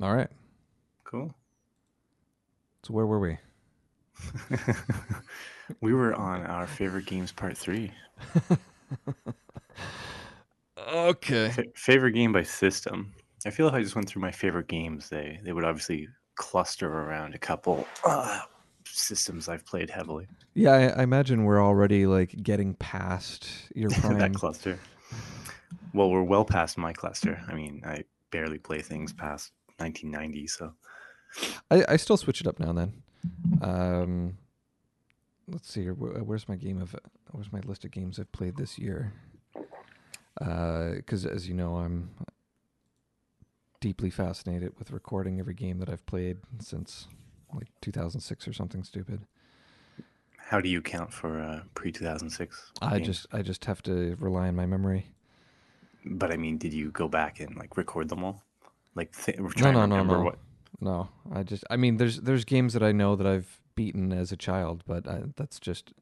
All right. Cool. So where were we? we were on our favorite games part three. okay. F- favorite game by system. I feel if I just went through my favorite games, they they would obviously cluster around a couple uh, systems I've played heavily. Yeah, I, I, imagine we're already like getting past your that cluster. Well, we're well past my cluster. I mean, I barely play things past 1990, so I, I still switch it up now and then. Um, let's see here. Where's my game of? Where's my list of games I've played this year? Because uh, as you know, I'm deeply fascinated with recording every game that I've played since like 2006 or something stupid. How do you count for uh, pre 2006? I just I just have to rely on my memory. But I mean, did you go back and like record them all? Like th- no, no, no, no. What... No, I just I mean, there's there's games that I know that I've beaten as a child, but I, that's just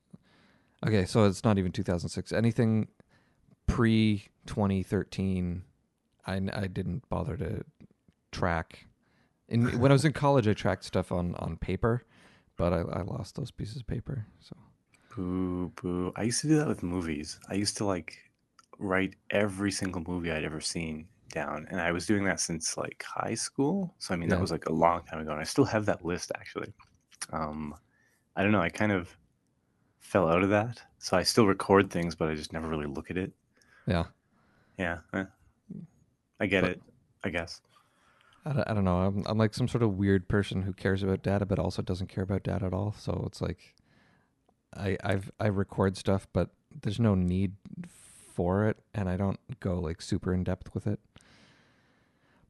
okay. So it's not even 2006. Anything pre 2013, I I didn't bother to track. In when I was in college, I tracked stuff on on paper, but I, I lost those pieces of paper. So boo boo. I used to do that with movies. I used to like write every single movie I'd ever seen down, and I was doing that since like high school. So I mean, yeah. that was like a long time ago, and I still have that list actually. Um, I don't know. I kind of fell out of that, so I still record things, but I just never really look at it. Yeah. Yeah. Eh. I get but, it. I guess. I don't, I don't know. I'm, I'm like some sort of weird person who cares about data, but also doesn't care about data at all. So it's like, I I've I record stuff, but there's no need for it, and I don't go like super in depth with it.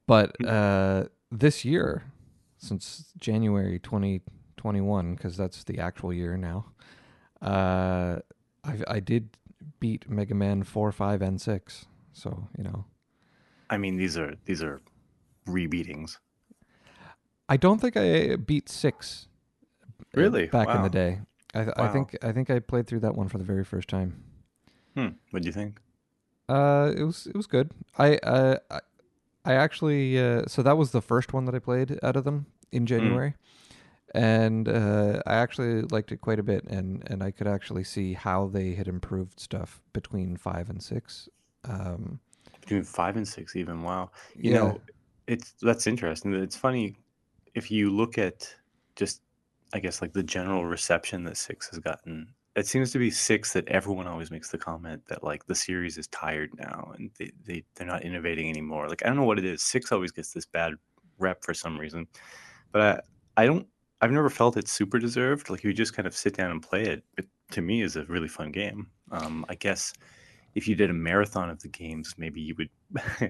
But hmm. uh, this year, since January 2021, because that's the actual year now, uh, I I did beat Mega Man four, five, and six. So you know, I mean these are these are rebeatings. I don't think I beat six. Uh, really? Back wow. in the day, I, th- wow. I think I think I played through that one for the very first time. Hmm. What do you think? Uh, it was it was good. I uh I, actually uh, so that was the first one that I played out of them in hmm. January. Mm. And uh, I actually liked it quite a bit, and, and I could actually see how they had improved stuff between five and six. Um, between five and six, even wow. You yeah. know, it's that's interesting. It's funny if you look at just I guess like the general reception that six has gotten. It seems to be six that everyone always makes the comment that like the series is tired now and they, they they're not innovating anymore. Like I don't know what it is. Six always gets this bad rep for some reason, but I I don't I've never felt it super deserved. Like you just kind of sit down and play it. It to me is a really fun game. Um, I guess if you did a marathon of the games, maybe you would.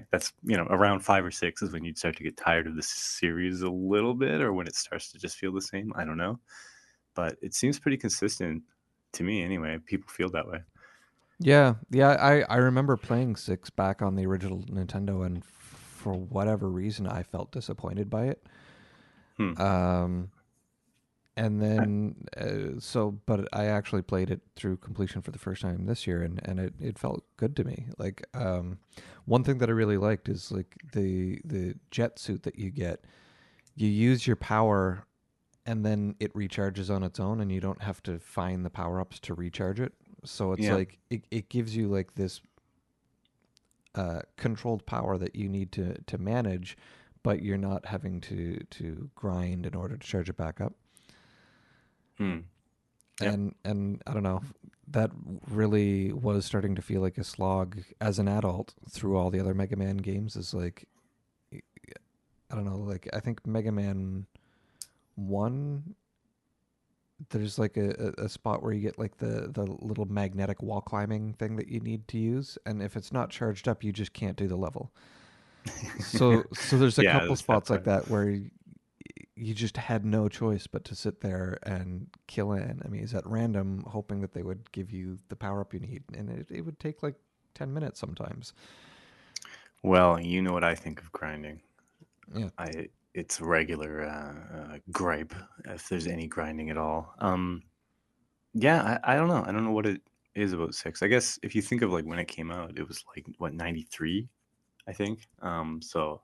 that's you know around five or six is when you'd start to get tired of the series a little bit, or when it starts to just feel the same. I don't know, but it seems pretty consistent to me anyway. People feel that way. Yeah, yeah. I I remember playing six back on the original Nintendo, and for whatever reason, I felt disappointed by it. Hmm. Um, and then uh, so but i actually played it through completion for the first time this year and and it, it felt good to me like um, one thing that i really liked is like the the jet suit that you get you use your power and then it recharges on its own and you don't have to find the power ups to recharge it so it's yeah. like it, it gives you like this uh, controlled power that you need to to manage but you're not having to to grind in order to charge it back up Hmm. Yep. And and I don't know, that really was starting to feel like a slog as an adult through all the other Mega Man games. Is like, I don't know, like I think Mega Man one. There's like a, a spot where you get like the, the little magnetic wall climbing thing that you need to use, and if it's not charged up, you just can't do the level. so so there's a yeah, couple spots like that where you just had no choice but to sit there and kill in enemies at random, hoping that they would give you the power up you need, and it, it would take like ten minutes sometimes. Well, you know what I think of grinding. Yeah, I it's regular uh, uh, gripe if there's any grinding at all. Um, yeah, I, I don't know. I don't know what it is about six. I guess if you think of like when it came out, it was like what ninety three, I think. Um, so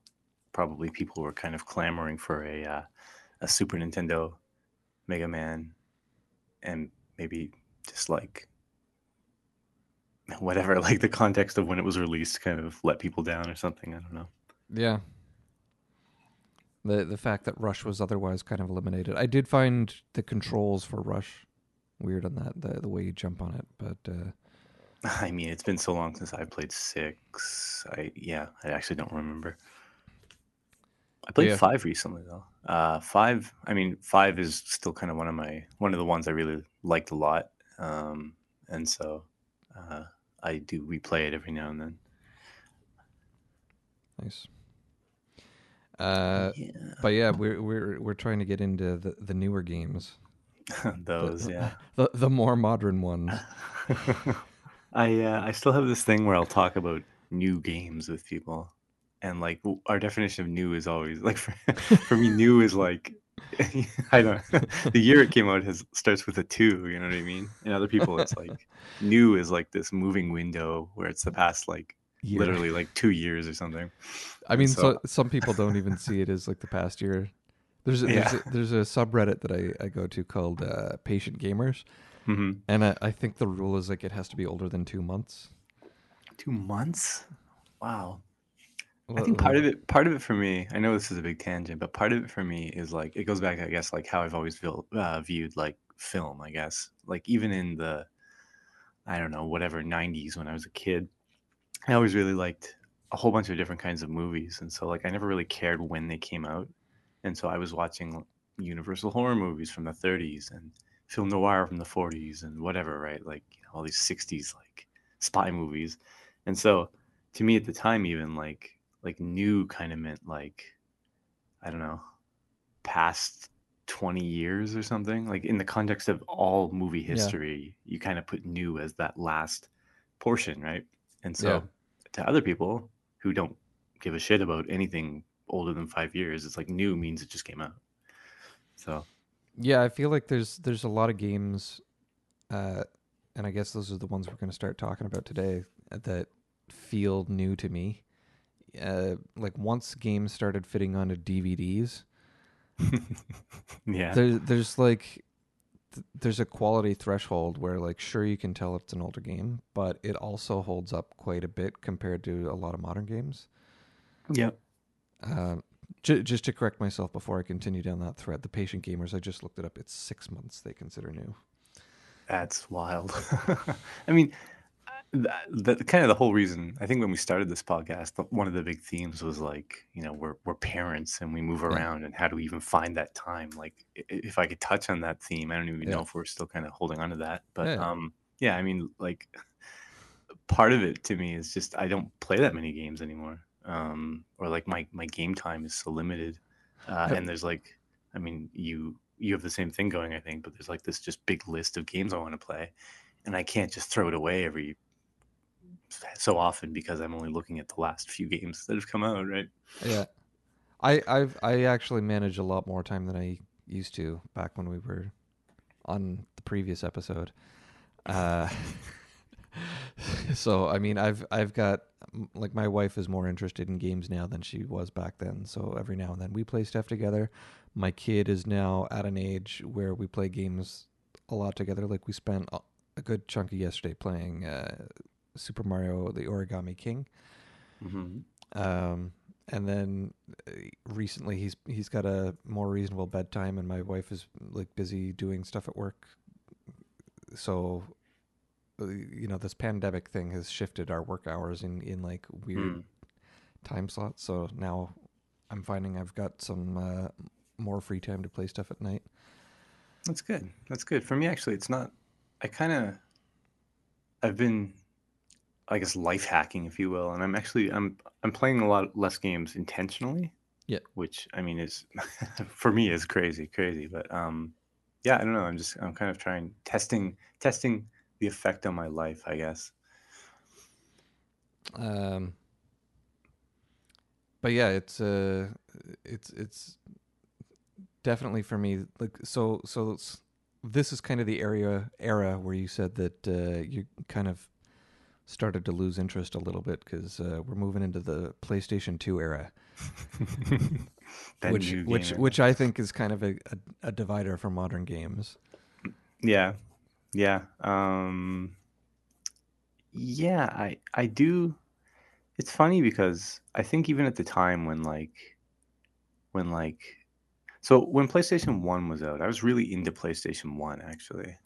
probably people were kind of clamoring for a uh, a Super Nintendo Mega Man, and maybe just like whatever, like the context of when it was released, kind of let people down or something. I don't know. Yeah. The the fact that Rush was otherwise kind of eliminated. I did find the controls for Rush weird on that the the way you jump on it, but uh, I mean, it's been so long since I played six. I yeah, I actually don't remember. I played yeah. five recently though. Uh, five. I mean, five is still kind of one of my one of the ones I really liked a lot, um, and so uh, I do replay it every now and then. Nice. Uh, yeah. But yeah, we're we're we're trying to get into the, the newer games. Those, the, yeah. The the more modern ones. I uh, I still have this thing where I'll talk about new games with people, and like our definition of new is always like for, for me, new is like I don't the year it came out has starts with a two. You know what I mean? And other people, it's like new is like this moving window where it's the past like year. literally like two years or something. I mean, so, so, some people don't even see it as like the past year. There's a, yeah. there's, a, there's a subreddit that I, I go to called uh, Patient Gamers, mm-hmm. and I, I think the rule is like it has to be older than two months. Two months? Wow. I think part of it, part of it for me, I know this is a big tangent, but part of it for me is like it goes back, I guess, like how I've always feel, uh, viewed like film. I guess, like even in the, I don't know, whatever '90s when I was a kid, I always really liked a whole bunch of different kinds of movies, and so like I never really cared when they came out, and so I was watching Universal horror movies from the 30s and film noir from the 40s and whatever, right? Like you know, all these 60s like spy movies, and so to me at the time, even like like new kind of meant like I don't know, past 20 years or something. Like in the context of all movie history, yeah. you kind of put new as that last portion, right? And so yeah. To other people who don't give a shit about anything older than 5 years, it's like new means it just came out. So. Yeah, I feel like there's there's a lot of games uh and I guess those are the ones we're going to start talking about today that feel new to me. Uh, like once games started fitting onto DVDs, yeah, there, there's like th- there's a quality threshold where like sure you can tell it's an older game, but it also holds up quite a bit compared to a lot of modern games. Yep. Uh, j- just to correct myself before I continue down that thread, the patient gamers, I just looked it up. It's six months they consider new. That's wild. I mean, the, the, kind of the whole reason I think when we started this podcast, one of the big themes was like, you know, we're we're parents and we move around, and how do we even find that time? Like, if I could touch on that theme, I don't even yeah. know if we're still kind of holding on to that, but yeah. um, yeah, I mean, like, part of it to me is just I don't play that many games anymore, um, or like my my game time is so limited, uh, and there's like, I mean, you you have the same thing going, I think, but there's like this just big list of games I want to play, and I can't just throw it away every so often because I'm only looking at the last few games that have come out, right? Yeah. I I've I actually manage a lot more time than I used to back when we were on the previous episode. Uh so I mean I've I've got like my wife is more interested in games now than she was back then. So every now and then we play stuff together. My kid is now at an age where we play games a lot together. Like we spent a good chunk of yesterday playing uh, Super Mario: The Origami King. Mm-hmm. Um, and then uh, recently he's he's got a more reasonable bedtime, and my wife is like busy doing stuff at work. So, uh, you know, this pandemic thing has shifted our work hours in in like weird mm. time slots. So now I'm finding I've got some uh, more free time to play stuff at night. That's good. That's good for me. Actually, it's not. I kind of. I've been I guess life hacking, if you will. And I'm actually I'm I'm playing a lot less games intentionally. Yeah. Which I mean is for me is crazy, crazy. But um yeah, I don't know. I'm just I'm kind of trying testing testing the effect on my life, I guess. Um but yeah, it's uh it's it's definitely for me like so so this is kind of the area era where you said that uh, you kind of started to lose interest a little bit because uh, we're moving into the PlayStation 2 era, which which era. which I think is kind of a, a, a, divider for modern games. Yeah, yeah, um, yeah. I I do. It's funny because I think even at the time when like when like so when PlayStation One was out, I was really into PlayStation One actually.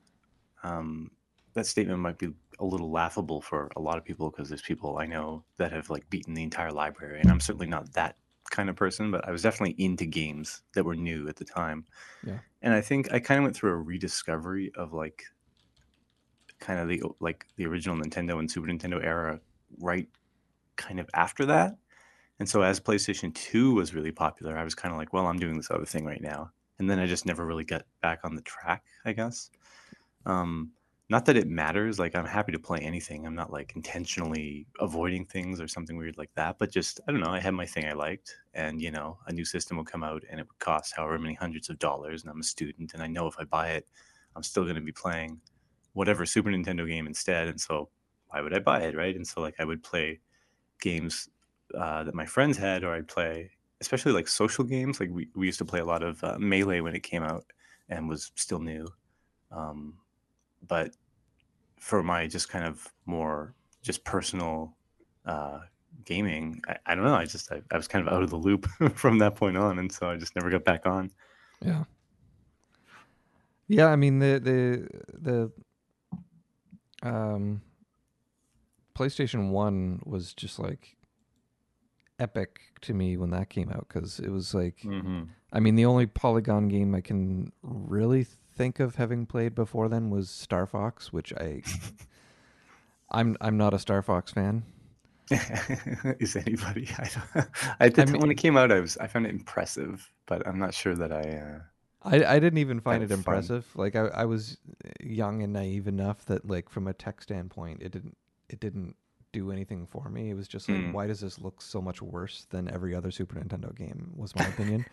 Um, that statement might be a little laughable for a lot of people because there's people I know that have like beaten the entire library, and I'm certainly not that kind of person, but I was definitely into games that were new at the time. Yeah. And I think I kind of went through a rediscovery of like kind of the like the original Nintendo and Super Nintendo era right kind of after that. And so as PlayStation 2 was really popular, I was kind of like, well, I'm doing this other thing right now. And then I just never really got back on the track, I guess. Um, not that it matters like i'm happy to play anything i'm not like intentionally avoiding things or something weird like that but just i don't know i had my thing i liked and you know a new system would come out and it would cost however many hundreds of dollars and i'm a student and i know if i buy it i'm still going to be playing whatever super nintendo game instead and so why would i buy it right? And so like i would play games uh, that my friends had or i'd play especially like social games like we, we used to play a lot of uh, melee when it came out and was still new um, but for my just kind of more just personal uh, gaming, I, I, don't know. I just I, I, was kind of out of the loop from that point on, and so I just never got back on. Yeah. Yeah, I mean the the the um PlayStation 1 was just like epic to me when that came out cuz it was like mm-hmm. I mean the only polygon game I can really think of having played before then was Star Fox, which I I'm I'm not a Star Fox fan. Is anybody? I, I, I mean, when it came out, I was I found it impressive, but I'm not sure that I. Uh, I I didn't even find it impressive. Fun. Like I I was young and naive enough that like from a tech standpoint, it didn't it didn't do anything for me. It was just like, mm. why does this look so much worse than every other Super Nintendo game? Was my opinion.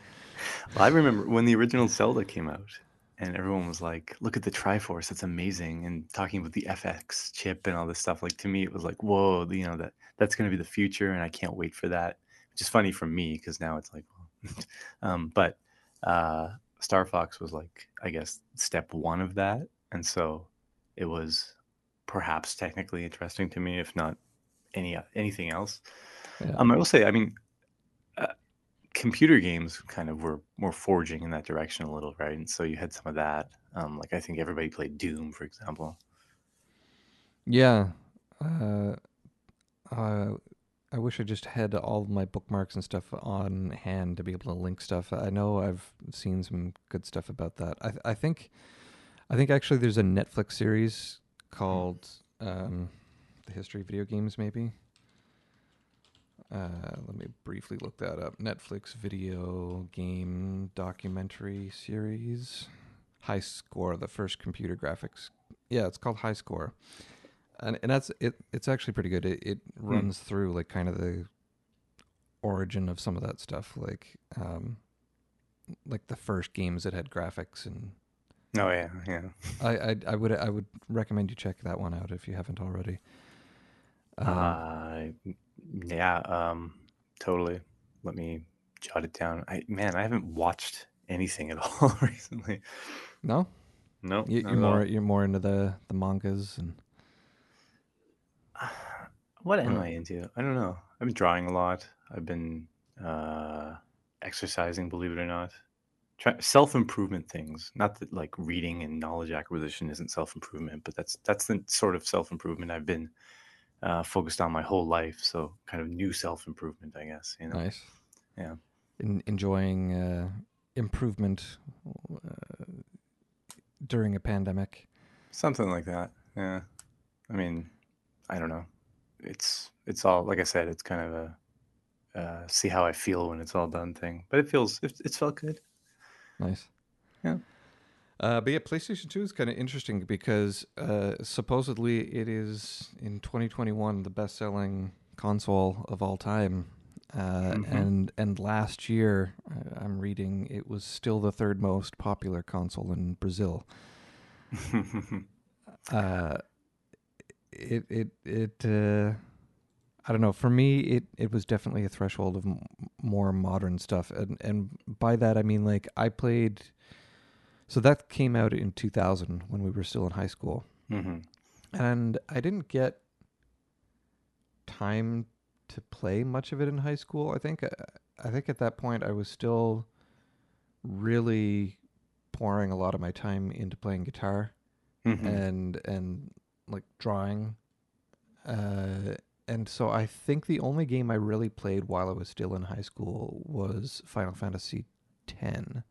well, I remember when the original Zelda came out and everyone was like, "Look at the Triforce, that's amazing!" And talking about the FX chip and all this stuff. Like to me, it was like, "Whoa, you know that that's going to be the future," and I can't wait for that. Which is funny for me because now it's like, um, but uh, Star Fox was like, I guess, step one of that, and so it was perhaps technically interesting to me, if not any anything else. Yeah. Um, I will say, I mean, computer games kind of were more forging in that direction a little, right? And so you had some of that. Um, like I think everybody played Doom, for example. Yeah. Uh, uh, I wish I just had all of my bookmarks and stuff on hand to be able to link stuff. I know I've seen some good stuff about that. I, I think, I think actually there's a Netflix series called um, "The History of Video Games," maybe. Uh, let me briefly look that up. Netflix video game documentary series. High Score, the first computer graphics. Yeah, it's called High Score, and and that's it. It's actually pretty good. It it hmm. runs through like kind of the origin of some of that stuff, like um, like the first games that had graphics and. Oh yeah, yeah. I, I I would I would recommend you check that one out if you haven't already. Um, uh, yeah, um, totally. Let me jot it down. I man, I haven't watched anything at all recently. No, no. You, are more you're more into the the mangas and. What am I into? I don't know. I've been drawing a lot. I've been uh, exercising, believe it or not. self improvement things. Not that like reading and knowledge acquisition isn't self improvement, but that's that's the sort of self improvement I've been uh, focused on my whole life. So kind of new self improvement, I guess. You know? Nice. Yeah. In, enjoying uh, improvement uh, during a pandemic. Something like that. Yeah. I mean, I don't know. It's it's all like I said. It's kind of a uh, see how I feel when it's all done thing. But it feels it, it's felt good. Nice. Yeah. Uh, but yeah, PlayStation 2 is kind of interesting because uh, supposedly it is in 2021 the best selling console of all time. Uh, mm-hmm. and and last year, uh, I'm reading it was still the third most popular console in Brazil. Uh, it it it uh, I don't know. For me, it it was definitely a threshold of m- more modern stuff, and and by that I mean like I played. So that came out in 2000 when we were still in high school, hmm and I didn't get time to play much of it in high school. I think I think at that point I was still really pouring a lot of my time into playing guitar hmm and and like drawing. Uh, and so I think the only game I really played while I was still in high school was Final Fantasy X,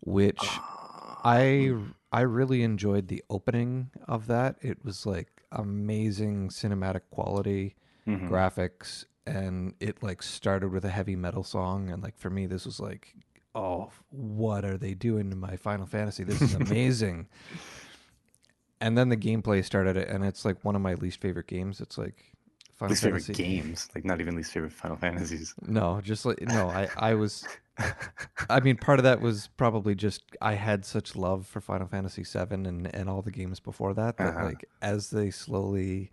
which I I really enjoyed the opening of that. It was like amazing cinematic quality, Mhm. graphics, and it like started with a heavy metal song. And like for me, this was like, oh, what are they doing to my Final Fantasy? This is amazing. and then the gameplay started, and it's like one of my least favorite games. It's like Final least favorite games, like not even least favorite Final Fantasies. No, just like no, I I was I mean, part of that was probably just I had such love for Final Fantasy VII and, and all the games before that that Uh-huh. like as they slowly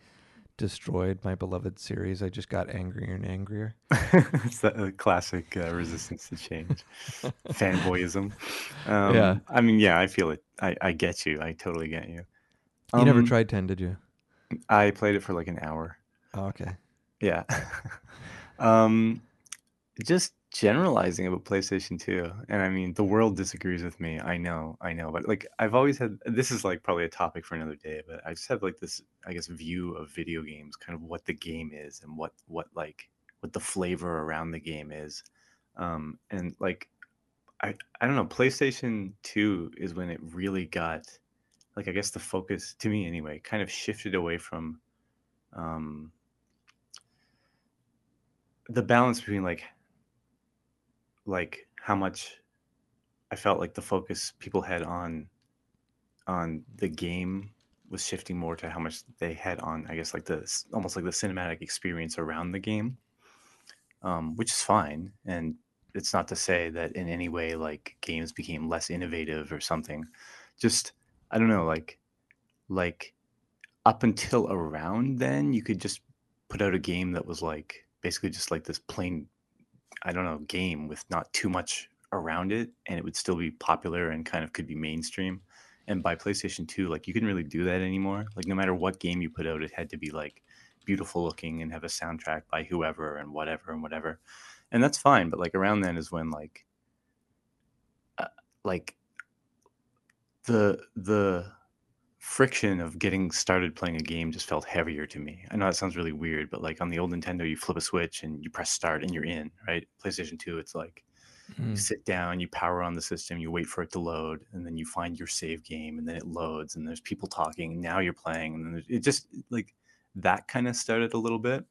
destroyed my beloved series, I just got angrier and angrier. it's that uh, classic uh, resistance to change, fanboyism. Um, Yeah. I mean, yeah, I feel it. I, I get you. I totally get you. you never Um, tried ten, did you? I played it for like an hour. Oh, okay. Yeah. um, just generalizing about PlayStation 2. And I mean, the world disagrees with me. I know, I know. But like, I've always had this is like probably a topic for another day, but I just have like this, I guess, view of video games, kind of what the game is and what, what like, what the flavor around the game is. Um, and like, I, I don't know, PlayStation 2 is when it really got, like, I guess the focus, to me anyway, kind of shifted away from, um, the balance between like like how much I felt like the focus people had on on the game was shifting more to how much they had on I guess like the almost like the cinematic experience around the game, um, which is fine. And it's not to say that in any way like games became less innovative or something. Just I don't know like like up until around then you could just put out a game that was like basically just like this plain I don't know, game with not too much around it, and it would still be popular and kind of could be mainstream. And by PlayStation 2, like you couldn't really do that anymore. Like no matter what game you put out, it had to be like beautiful looking and have a soundtrack by whoever and whatever and whatever. And that's fine, but like around then is when like uh, like the the friction of getting started playing a game just felt heavier to me. I know that sounds really weird, but like on the old Nintendo, you flip a switch and you press start and you're in, right? PlayStation 2, it's like you Mm. sit down, you power on the system, you wait for it to load, and then you find your save game, and then it loads, and there's people talking, and now you're playing, and then it just like that kind of started a little bit.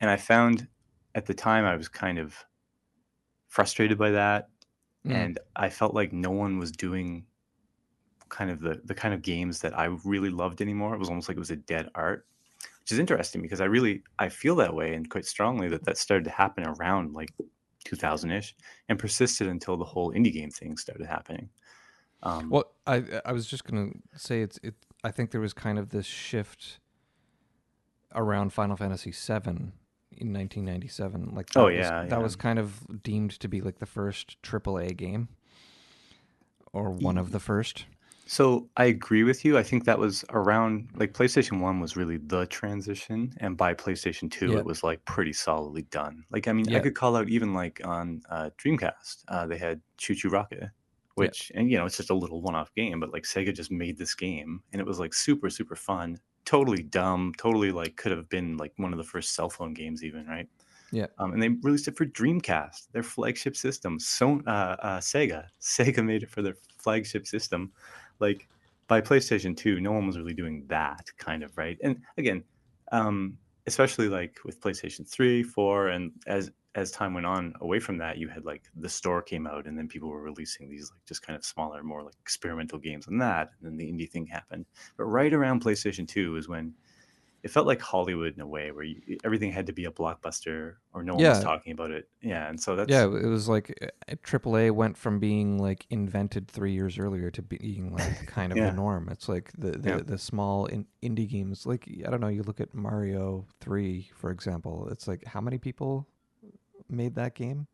And I found at the time I was kind of frustrated by that Mm. and I felt like no one was doing kind of the the kind of games that I really loved anymore. It was almost like it was a dead art, which is interesting because I really I feel that way and quite strongly that that started to happen around like 2000ish and persisted until the whole indie game thing started happening. Um, Well, I I was just gonna say it's it. I think there was kind of this shift around Final Fantasy VII in 1997. Like, that Oh, was, yeah, that yeah. was kind of deemed to be like the first AAA game, or one of the first. So I agree with you. I think that was around like PlayStation 1 was really the transition and by PlayStation 2 Yeah. it was like pretty solidly done. Like I mean, I Yeah. could call out even like on uh, Dreamcast, uh, they had ChuChu Rocket, which and you know, it's just a little one-off game, but like Sega just made this game and it was like super super fun, totally dumb, totally like could have been like one of the first cell phone games even, right? Yeah. Um, and they released it for Dreamcast, their flagship system. So uh, uh, Sega, Sega made it for their flagship system. Like by PlayStation 2, no one was really doing that kind of right. And again, um, especially like with PlayStation 3, 4, and as as time went on away from that, you had like the store came out, and then people were releasing these like just kind of smaller, more like experimental games on that, and then the indie thing happened. But right around PlayStation 2 is when it felt like Hollywood in a way where you, everything had to be a blockbuster or no one yeah. was talking about it. Yeah, and so that's yeah, it was like AAA uh, went from being like invented three years earlier to being like kind of yeah. the norm. It's like the the, yeah. the small in, indie games. Like I don't know, you look at Mario Three for example. It's like how many people made that game?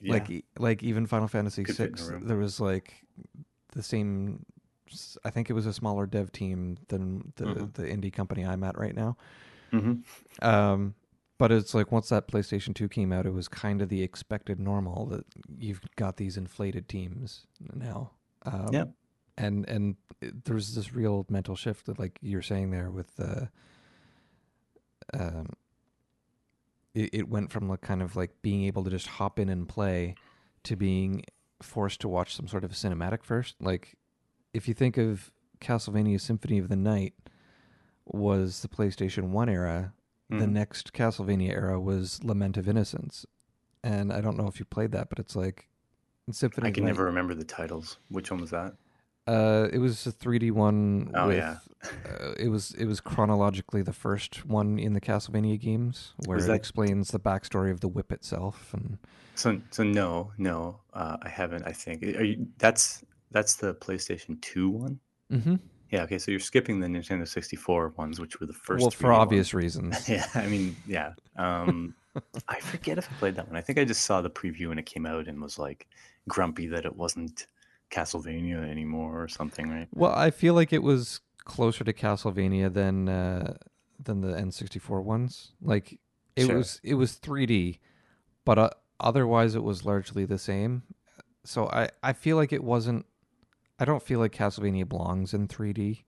Yeah. Like like even Final Fantasy Could Six, there was like the same I think it was a smaller dev team than the mm-hmm. the indie company I'm at right now. Mm-hmm. Um, but it's like once that PlayStation 2 came out, it was kind of the expected normal that you've got these inflated teams now. Um, yeah. And and there's this real mental shift that, like you're saying there, with the um, it, it went from like kind of like being able to just hop in and play to being forced to watch some sort of cinematic first. Like if you think of Castlevania Symphony of the Night was the PlayStation 1 era, mm. the next Castlevania era was Lament of Innocence. And I don't know if you played that, but it's like Symphony I can never remember the titles. Which one was that? Uh, it was a 3D one. Oh with, yeah. uh, it was it was chronologically the first one in the Castlevania games, where it explains the backstory of the whip itself. And so so no no uh, I haven't. I think are you, that's that's the PlayStation 2 one? Mm-hmm. Yeah, okay, so you're skipping the Nintendo 64 ones, which were the first. Well, for obvious ones. reasons. yeah, I mean, yeah. Um, I forget if I played that one. I think I just saw the preview when it came out and was like grumpy that it wasn't Castlevania anymore or something, right? Well, I feel like it was closer to Castlevania than uh, than the N64 ones. Like it sure. was it was 3D, but uh, otherwise it was largely the same. So I I feel like it wasn't I don't feel like Castlevania belongs in 3D.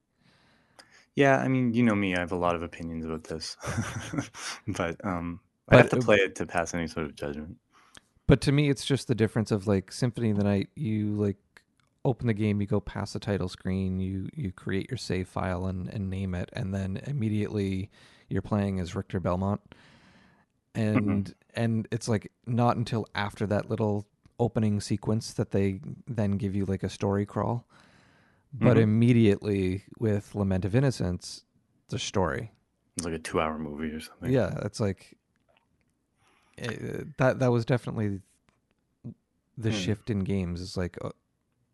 Yeah, I mean, you know me, I have a lot of opinions about this. but um I have to play it to pass any sort of judgment. But to me it's just the difference of like Symphony of the Night, you like open the game, you go past the title screen, you you create your save file and, and name it, and then immediately you're playing as Richter Belmont. Mm-hmm. And mm-hmm. and it's like not until after that little opening sequence that they then give you like a story crawl. But mm-hmm. immediately with Lament of Innocence, the story. It's like a two-hour movie or something. Yeah, it's like it, eh, that. That was definitely the mm. shift in games. It's like,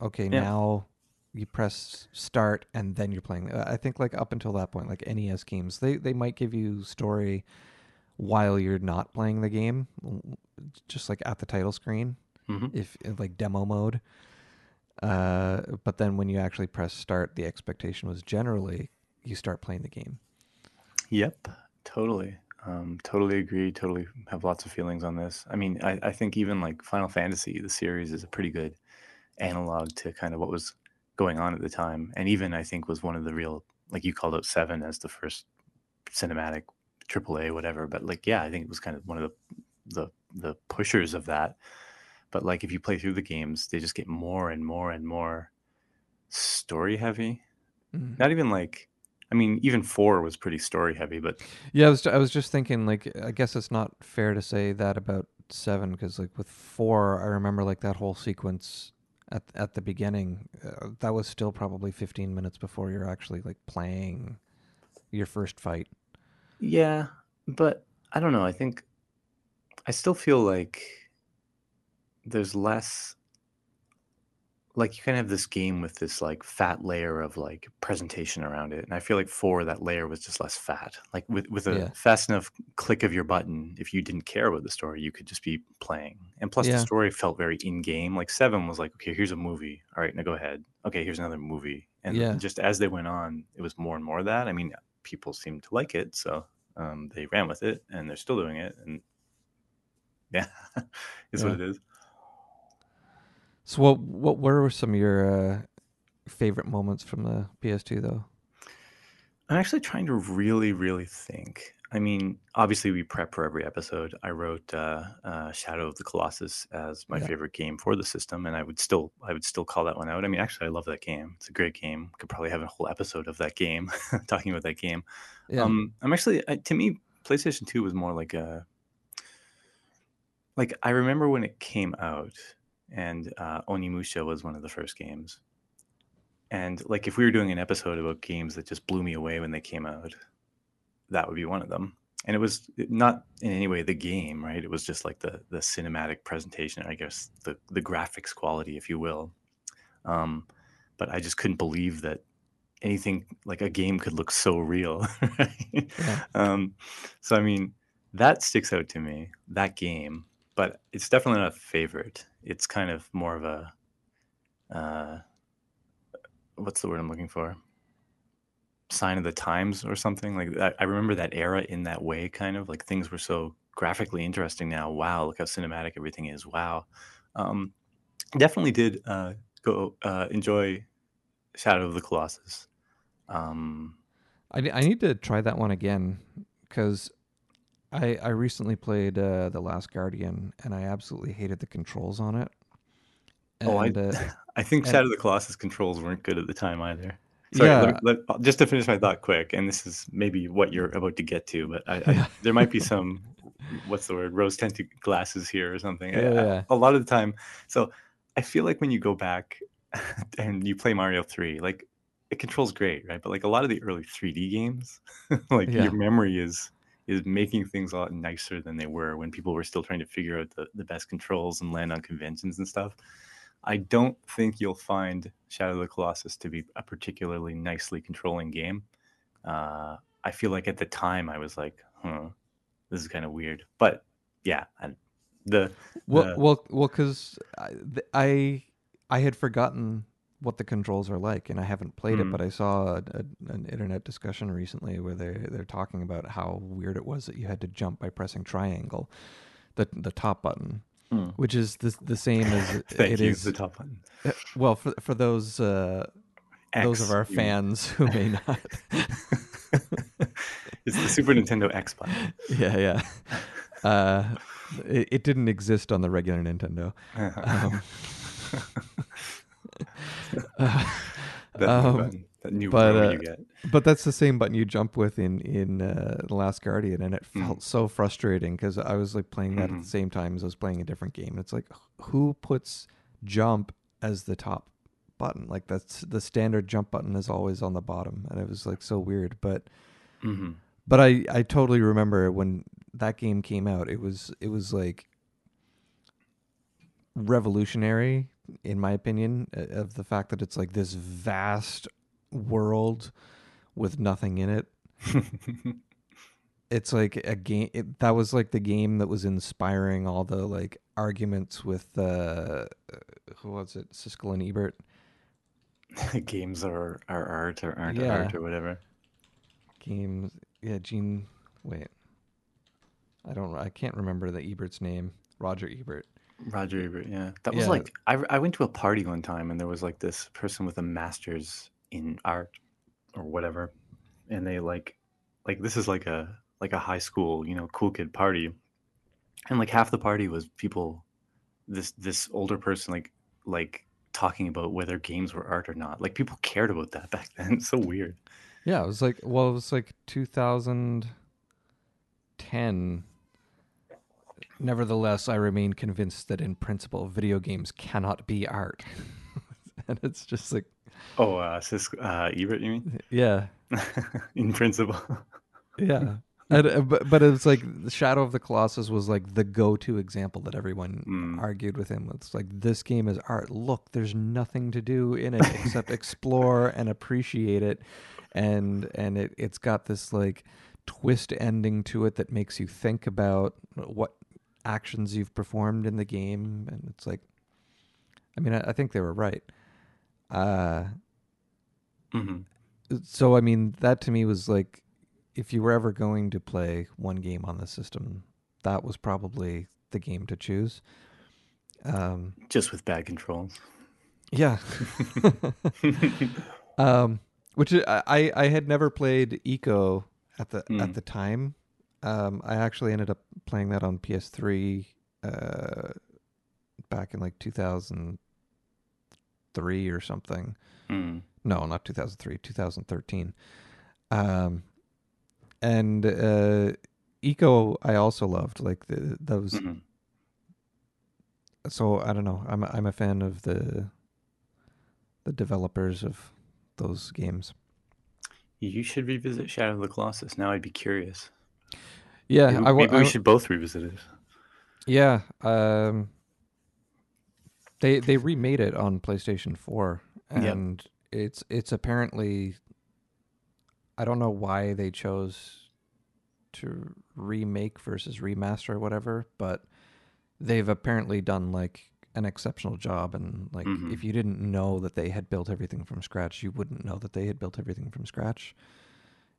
okay, yeah. now you press start and then you're playing. I think like up until that point, like NES games, they they might give you story while you're not playing the game, just like at the title screen mm-hmm. if like demo mode. Uh, but then when you actually press start, the expectation was generally you start playing the game. Yep, totally. Um, totally agree. Totally have lots of feelings on this. I mean, I, I think even like Final Fantasy, the series, is a pretty good analog to kind of what was going on at the time, and even I think was one of the real like you called out Seven as the first cinematic AAA, whatever. But like, yeah, I think it was kind of one of the the the pushers of that but like if you play through the games, they just get more and more and more story heavy. Mm-hmm. Not even like I mean, even four was pretty story heavy, but yeah, I was I was just thinking like I guess it's not fair to say that about seven because like with four, I remember like that whole sequence at at the beginning. Uh, that was still probably fifteen minutes before you're actually like playing your first fight. Yeah, but I don't know. I think I still feel like there's less like you kind of have this game with this like fat layer of like presentation around it and i feel like four that layer was just less fat. Like with with a yeah. fast enough click of your button if you didn't care about the story you could just be playing. And plus yeah. the story felt very in game like seven was like okay here's a movie. All right now go ahead. Okay here's another movie. And yeah. just as they went on it was more and more of that. I mean people seemed to like it so um, they ran with it and they're still doing it and yeah is what it is so what what were some of your uh, favorite moments from the PS2 though? I'm actually trying to really really think. I mean, obviously we prep for every episode. I wrote uh, uh, Shadow of the Colossus as my yeah. favorite game for the system, and I would still I would still call that one out. I mean, actually, I love that game. It's a great game. Could probably have a whole episode of that game talking about that game. Yeah. Um, I'm actually to me, PlayStation Two was more like a like I remember when it came out and uh, Onimusha was one of the first games. And like, if we were doing an episode about games that just blew me away when they came out, that would be one of them. And it was not in any way the game, right? It was just like the the cinematic presentation, I guess the the graphics quality, if you will. Um, but I just couldn't believe that anything like a game could look so real. Right? Yeah. Um, so I mean, that sticks out to me. That game, but it's definitely not a favorite. It's kind of more of a uh, what's the word I'm looking for? Sign of the times or something like that. I remember that era in that way, kind of like things were so graphically interesting now. Wow, look how cinematic everything is. Wow. Um, definitely did uh, go uh, enjoy Shadow of the Colossus. Um, I, I need to try that one again because I I recently played uh, the Last Guardian and I absolutely hated the controls on it. And, oh, I uh, I think Shadow of the Colossus controls weren't good at the time either. Sorry, yeah. Let, let, just to finish my thought quick, and this is maybe what you're about to get to, but I, I, there might be some, what's the word, rose tinted glasses here or something. Yeah, yeah. A lot of the time, so I feel like when you go back and you play Mario 3, like it controls great, right? But like a lot of the early 3D games, like yeah. your memory is is making things a lot nicer than they were when people were still trying to figure out the, the best controls and land on conventions and stuff. I don't think you'll find Shadow of the Colossus to be a particularly nicely controlling game. Uh, I feel like at the time I was like, huh, this is kind of weird. But yeah, I, the, well, the... well, well, because I I had forgotten what the controls are like, and I haven't played mm. it, hmm. but I saw a, a, an internet discussion recently where they they're talking about how weird it was that you had to jump by pressing triangle, the the top button, mm. which is the the same as it you, is the top button. Uh, well, for for those uh, X, those of our fans who may not. it's the Super Nintendo X button. Yeah, yeah. Uh, it, it, didn't exist on the regular Nintendo. Um, uh, that, um, button, that new but, uh, you get. But that's the same button you jump with in in uh, the Last Guardian, and it mm. felt mm. so frustrating because I was like playing that mm-hmm. at the mm-hmm. same time as I was playing a different game. It's like who puts jump as the top button? Like that's the standard jump button is always on the bottom, and it was like so weird. But mm-hmm. but I I totally remember when that game came out. It was it was like revolutionary in my opinion, uh, of the fact that it's like this vast world with nothing in it. it's like a game it, that was like the game that was inspiring all the like arguments with uh who was it? Siskel and ebert. Games are, are art or aren't yeah. art or whatever. Games yeah gene wait. I don't i can't remember the ebert's name. Roger ebert Roger Ebert, yeah. That was Yeah. like I I went to a party one time and there was like this person with a master's in art or whatever, and they like like this is like a like a high school you know cool kid party, and like half the party was people, this this older person like like talking about whether games were art or not. Like people cared about that back then. It's so weird. Yeah, it was like well, it was like 2010 Nevertheless, I remain convinced that in principle, video games cannot be art. and it's just like. Oh, uh, Sis, uh, Ebert, you mean? Yeah. in principle. yeah. And, uh, but, but it's like the Shadow of the Colossus was like the go-to example that everyone mm. argued with him. It's like this game is art. Look, there's nothing to do in it except explore and appreciate it, and and it it's got this like twist ending to it that makes you think about what actions you've performed in the game, and it's like, I mean, I, I think they were right. Uh, mm-hmm. So I mean, that to me was like, if you were ever going to play one game on the system, that was probably the game to choose. Um, Just with bad controls. Yeah. um, which I I had never played Ico at the mm. at the time, um, I actually ended up playing that on PS3 uh, back in like 2003 or something. Mm. No, not 2003, 2013. Um, and uh, Ico, I also loved like the those. Mm-hmm. So I don't know. I'm a, I'm a fan of the the developers of those games. You should revisit Shadow of the Colossus. Now I'd be curious. Yeah, maybe, I, maybe I, we should both revisit it. Yeah, um, they they remade it on PlayStation Four, and yep. it's it's apparently. I don't know why they chose to remake versus remaster or whatever, but they've apparently done like an exceptional job and like mm-hmm. if you didn't know that they had built everything from scratch you wouldn't know that they had built everything from scratch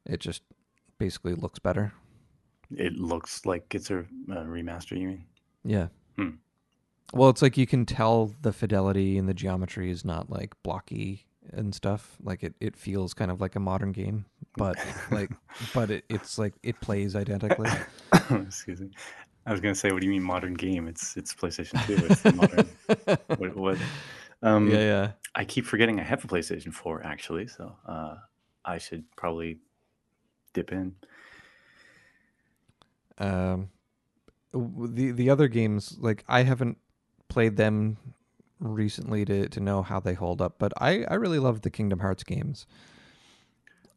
it just basically looks better it looks like it's a, a remaster you mean yeah hmm. well it's like you can tell the fidelity and the geometry is not like blocky and stuff like it, it feels kind of like a modern game but like but it, it's like it plays identically excuse me I was gonna say, what do you mean modern game? It's it's PlayStation Two. It's modern. what, what? Um, yeah, yeah. I keep forgetting I have a PlayStation Four actually, so uh, I should probably dip in. Um, the the other games like I haven't played them recently to to know how they hold up, but I I really love the Kingdom Hearts games.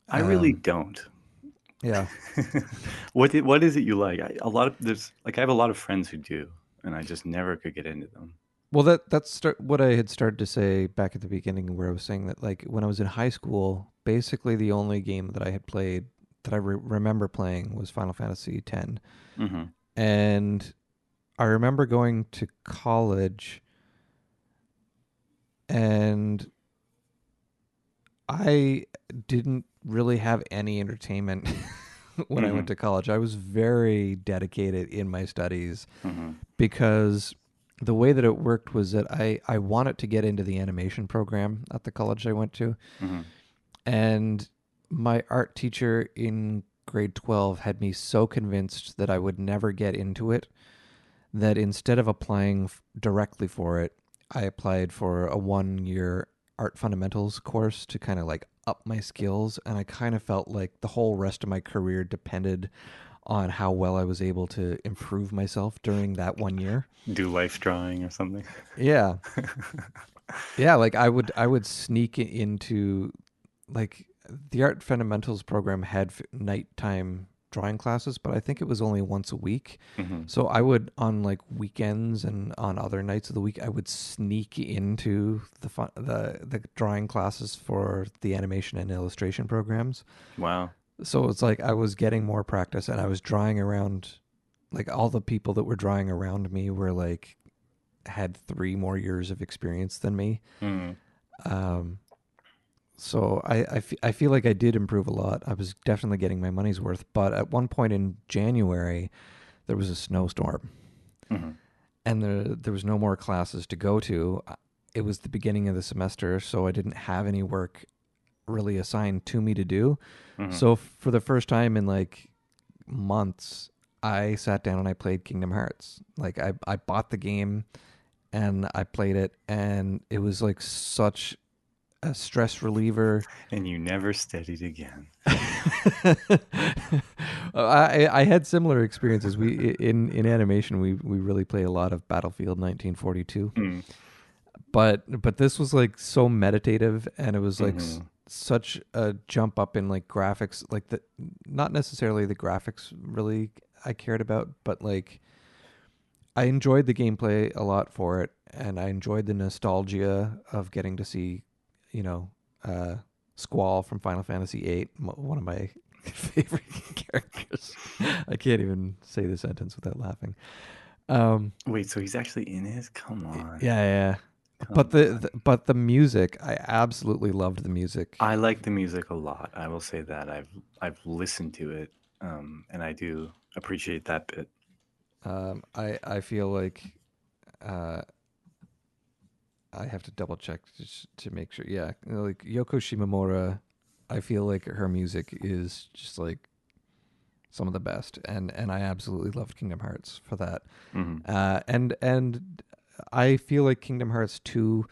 I really um, don't. Yeah. what did, what is it you like? I, a lot of there's like I have a lot of friends who do, and I just never could get into them. Well, that that's start, what I had started to say back at the beginning, where I was saying that like when I was in high school, basically the only game that I had played that I re- remember playing was Final Fantasy X, mm-hmm. and I remember going to college, and I didn't really have any entertainment when mm-hmm. I went mm-hmm. to college. I was very dedicated in my studies mm-hmm. because the way that it worked was that I, I wanted to get into the animation program at the college I went to. Mm-hmm. And my art teacher in grade 12 had me so convinced that I would never get into it that instead of applying f- directly for it, I applied for a one year art fundamentals course to kind of like up my skills and I kind of felt like the whole rest of my career depended on how well I was able to improve myself during that one year. Do life drawing or something. Yeah. yeah, like I would I would sneak into like the art fundamentals program had nighttime drawing classes, but I think it was only once a week. Mm-hmm. So I would on like weekends and on other nights of the week, I would sneak into the fun, the the drawing classes for the animation and illustration programs. Wow. So it's like I was getting more practice and I was drawing around like all the people that were drawing around me were like had 3 more years of experience than me. Mm. Um so I, I, f- I feel like I did improve a lot. I was definitely getting my money's worth. But at one point in January, there was a snowstorm, mm-hmm. and there there was no more classes to go to. It was the beginning of the semester, so I didn't have any work really assigned to me to do. Mm-hmm. So for the first time in like months, I sat down and I played Kingdom Hearts. Like I I bought the game and I played it, and it was like such a stress reliever. And you never studied again. I I had similar experiences. We in in animation we we really play a lot of Battlefield 1942. Mm. But but this was like so meditative and it was like mm-hmm. s- such a jump up in like graphics like the not necessarily the graphics really I cared about but like I enjoyed the gameplay a lot for it and I enjoyed the nostalgia of getting to see you know, uh, Squall from Final Fantasy VIII, one of my favorite characters. I can't even say the sentence without laughing. Um, Wait, so he's actually in his? Come on. Yeah, yeah. Come but the, the, but the music, I absolutely loved the music. I like the music a lot. I will say that I've I've listened to it, um, and I do appreciate that bit. Um, I I feel like uh, I have to double check just to make sure. Yeah, like Yoko Shimomura, I feel like her music is just like some of the best, and and I absolutely loved Kingdom Hearts for that. Mm-hmm. Uh, and and I feel like Kingdom Hearts two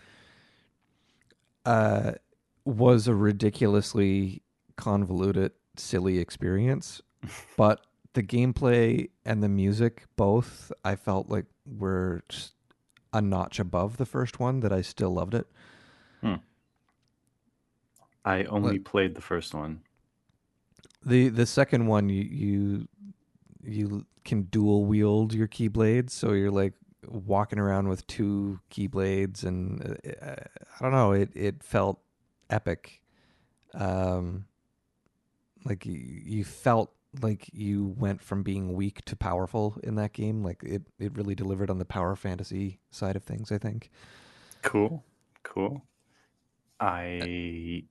uh, was a ridiculously convoluted, silly experience, but the gameplay and the music both I felt like were just a notch above the first one that I still loved it. Hmm. I only played the first one. The the second one you you you can dual wield your keyblades, so you're like walking around with two keyblades, and uh, I don't know, it it felt epic. Um, like you, you felt like you went from being weak to powerful in that game. Like it, it really delivered on the power fantasy side of things. I think. Cool, cool. I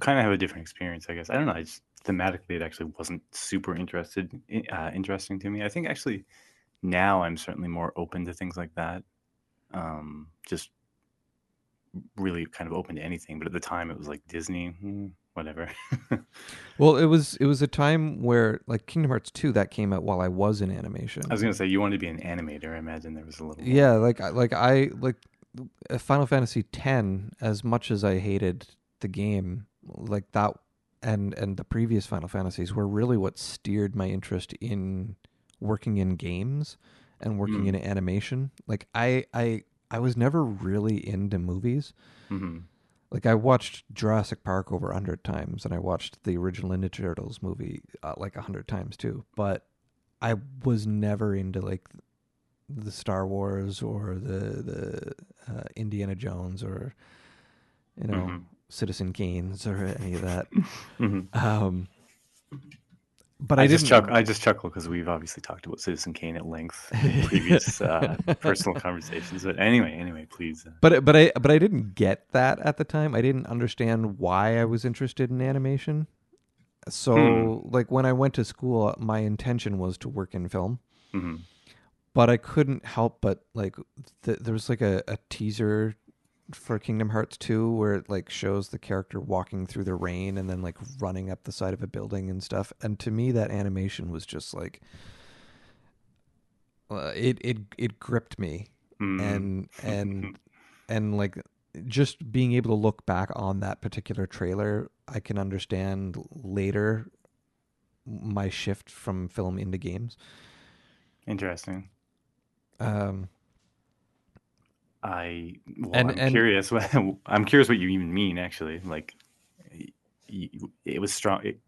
kind of have a different experience, I guess. I don't know. I just thematically, it actually wasn't super interested, uh, interesting to me. I think actually now I'm certainly more open to things like that. Um, just really kind of open to anything. But at the time, it was like Disney, hmm, whatever. well, it was it was a time where like Kingdom Hearts two that came out while I was in animation. I was gonna say you wanted to be an animator. I imagine there was a little. More. Yeah, like like I like uh, Final Fantasy ten. As much as I hated the game, like that and and the previous Final Fantasies were really what steered my interest in working in games and working mm. in animation. Like I I I was never really into movies. Mm-hmm. Like I watched Jurassic Park over a hundred times, and I watched the original Ninja Turtles movie uh, like a hundred times too. But I was never into like the Star Wars or the the uh, Indiana Jones or you know mm-hmm. Citizen Kane's or any of that. mm-hmm. um, but I, I just chuckle. I just chuckle because we've obviously talked about Citizen Kane at length in previous uh, personal conversations. But anyway, anyway, please. Uh. But but I but I didn't get that at the time. I didn't understand why I was interested in animation. So hmm. like when I went to school, my intention was to work in film. Mm-hmm. But I couldn't help but like th- there was like a, a teaser for Kingdom Hearts 2 where it like shows the character walking through the rain and then like running up the side of a building and stuff. And to me that animation was just like uh, it it it gripped me. Mm. And and and like just being able to look back on that particular trailer, I can understand later my shift from film into games. Interesting. Um I well, and, I'm and, curious. I'm curious what you even mean. Actually, like it was strong. It,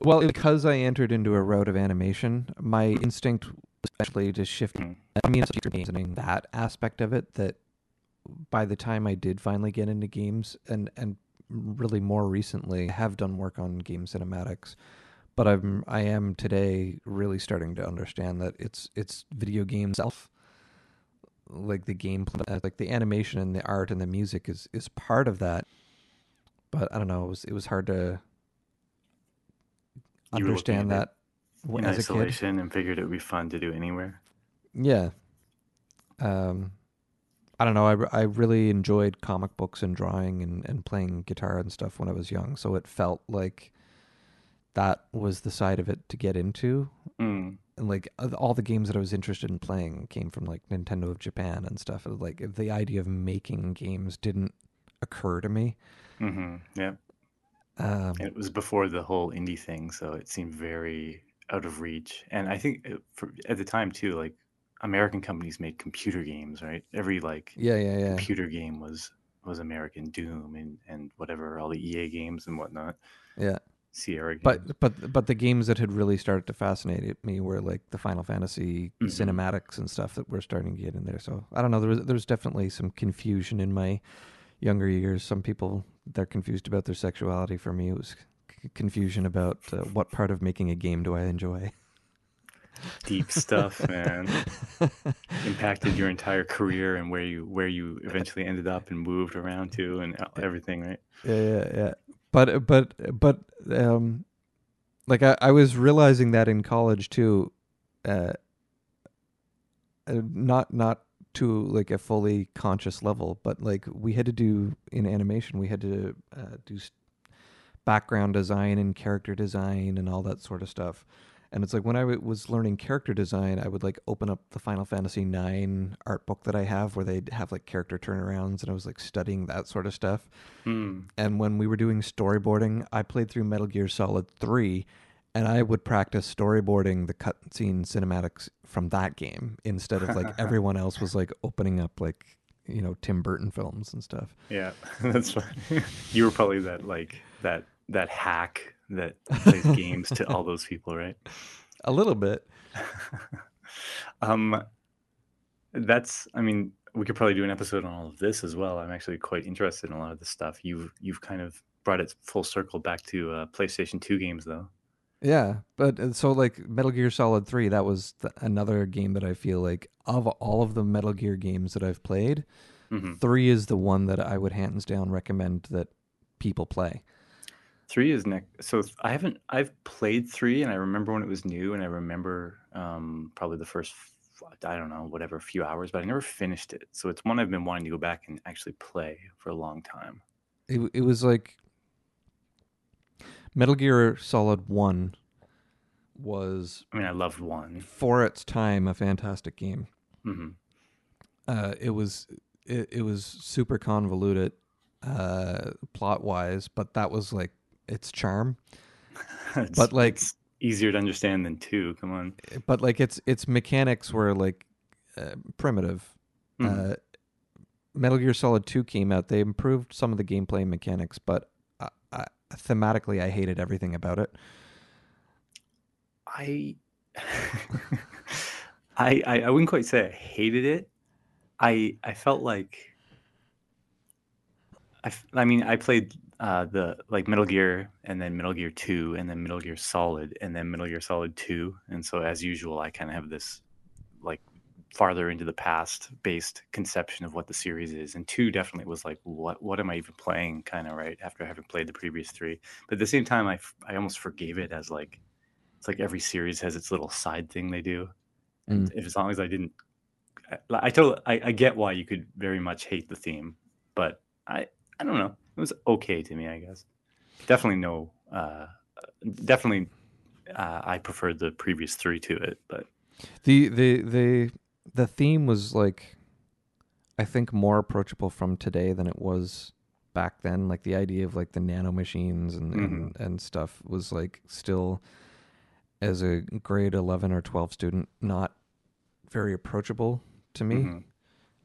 well, because I entered into a route of animation, my instinct, especially to shift. Mm. I mean, amazing that aspect of it. That by the time I did finally get into games, and and really more recently, have done work on game cinematics. But I'm I am today really starting to understand that it's it's video game self like the gameplay, uh, like the animation and the art and the music is is part of that. But I don't know. It was it was hard to you understand that in as isolation and figured it would be fun to do anywhere. Yeah. Um, I don't know. I, I really enjoyed comic books and drawing and, and playing guitar and stuff when I was young. So it felt like that was the side of it to get into. Mm and like all the games that I was interested in playing came from like Nintendo of Japan and stuff. Like the idea of making games didn't occur to me. Mm-hmm. Yeah. Um, it was before the whole indie thing, so it seemed very out of reach. And I think it, for, at the time too, like American companies made computer games, right? Every like yeah, yeah, yeah. computer game was was American Doom and and whatever all the EA games and whatnot. Yeah. Sierra games. But but but the games that had really started to fascinate me were like the Final Fantasy mm-hmm. cinematics and stuff that we're starting to get in there. So I don't know. There was there was definitely some confusion in my younger years. Some people they're confused about their sexuality. For me, it was c- confusion about uh, what part of making a game do I enjoy. Deep stuff, man. Impacted your entire career and where you where you eventually ended up and moved around to and everything, right? Yeah, yeah, yeah but but but um like I, I was realizing that in college too uh, uh not not to like a fully conscious level but like we had to do in animation we had to uh, do background design and character design and all that sort of stuff and it's like when I w- was learning character design, I would like open up the Final Fantasy IX art book that I have where they'd have like character turnarounds, and I was like studying that sort of stuff. Hmm. And when we were doing storyboarding, I played through Metal Gear Solid 3, and I would practice storyboarding the cutscene cinematics from that game instead of like everyone else was like opening up like you know Tim Burton films and stuff. Yeah, that's funny. you were probably that like that that hack that plays games to all those people, right? A little bit. um, that's. I mean, we could probably do an episode on all of this as well. I'm actually quite interested in a lot of this stuff. You've you've kind of brought it full circle back to uh, PlayStation Two games, though. Yeah, but uh, so like Metal Gear Solid 3, that was the, another game that I feel like of all of the Metal Gear games that I've played, Mhm. 3 is the one that I would hands down recommend that people play. Three is next. So I haven't. I've played three, and I remember when it was new, and I remember um, probably the first. I don't know, whatever, few hours, but I never finished it. So it's one I've been wanting to go back and actually play for a long time. It it was like Metal Gear Solid 1 was I mean, I loved one. for its time a fantastic game. hmm Uh it was it, it was super convoluted uh plot wise, but that was like its charm. it's, But, like- it's easier to understand than two. Come on. but like its its mechanics were like uh, primitive. Mhm. Uh, Metal Gear Solid Two came out. They improved some of the gameplay mechanics, but I, I, thematically, I hated everything about it. I, I, I, I wouldn't quite say I hated it. I, I felt like, I, f- I mean, I played uh, the like Metal Gear and then Metal Gear Two and then Metal Gear Solid and then Metal Gear Solid Two, and so as usual, I kind of have this like farther into the past based conception of what the series is. And two definitely was like, what, what am I even playing? Kind of right after having played the previous three, but at the same time, I, f- I almost forgave it as like it's like every series has its little side thing they do. And if as long as I didn't, I, I totally, I, I get why you could very much hate the theme, but I, I don't know. It was okay to me, I guess. Definitely no, uh, definitely, uh, I preferred the previous three to it, but The the the the theme was like, I think more approachable from today than it was back then. Like the idea of like the nano machines and and, and stuff was like still, as a grade eleven or twelve student, not very approachable to me. mhm.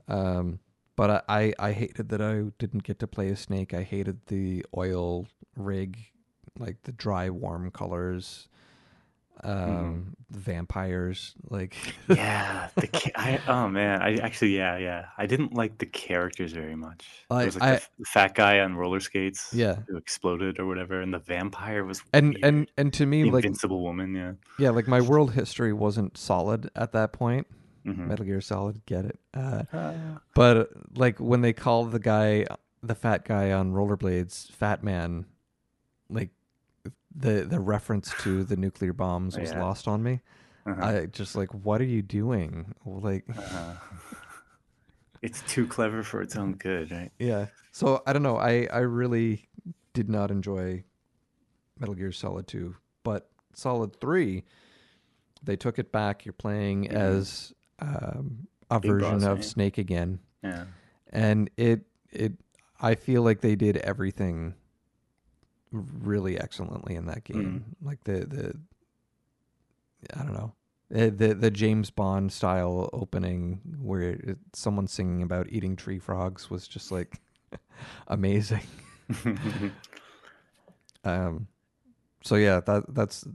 Um, but I, I I hated that I didn't get to play a snake. I hated the oil rig, like the dry warm colors. Um, vampires like yeah, the ca- I, oh man, I actually yeah yeah I didn't like the characters very much. I- was like I- the f- the fat guy on roller skates, Yeah. who exploded or whatever, and the vampire was and weird. and and to me the like invincible woman, yeah. yeah like my world history wasn't solid at that point Mhm. metal gear solid get it uh Ah. but like when they called the guy the fat guy on rollerblades fat man like the the reference to the nuclear bombs was Yeah. lost on me Uh-huh. i just like what are you doing like Uh, it's too clever for its own good, right? yeah so i don't know i i really did not enjoy metal gear solid 2 but solid 3 they took it back you're playing Mhm. as um, a Big version boss, of snake again. Yeah. and it it i feel like they did everything really excellently in that game. Like the the i don't know. Eh, the the james bond style opening where it, someone's singing about eating tree frogs was just like amazing. Um so yeah that that's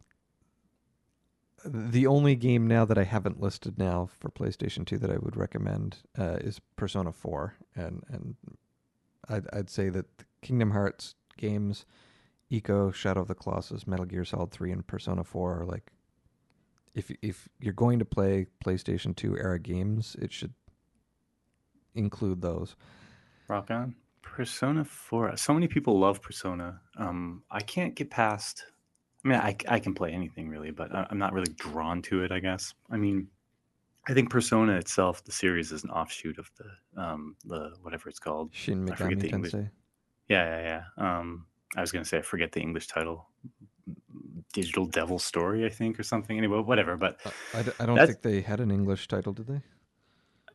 the only game now that I haven't listed now for PlayStation 2 that I would recommend uh, is Persona 4 and and I'd I'd say that Kingdom Hearts games Ico, Shadow of the Colossus, Metal Gear Solid 3 and Persona 4 are like if if you're going to play PlayStation 2 era games, it should include those. Rock on. Persona 4. So many people love Persona. Um, I can't get past. I mean, I, I can play anything really, but I- I'm not really drawn to it, I guess. I mean, I think Persona itself, the series, is an offshoot of the um the whatever it's called. Shin I forget Megami the English- Tensei. Yeah, yeah, yeah. Um, I was gonna say I forget the English title. Digital Devil Story, I think, or something. Anyway, whatever. But I, d- I don't think they had an English title, did they?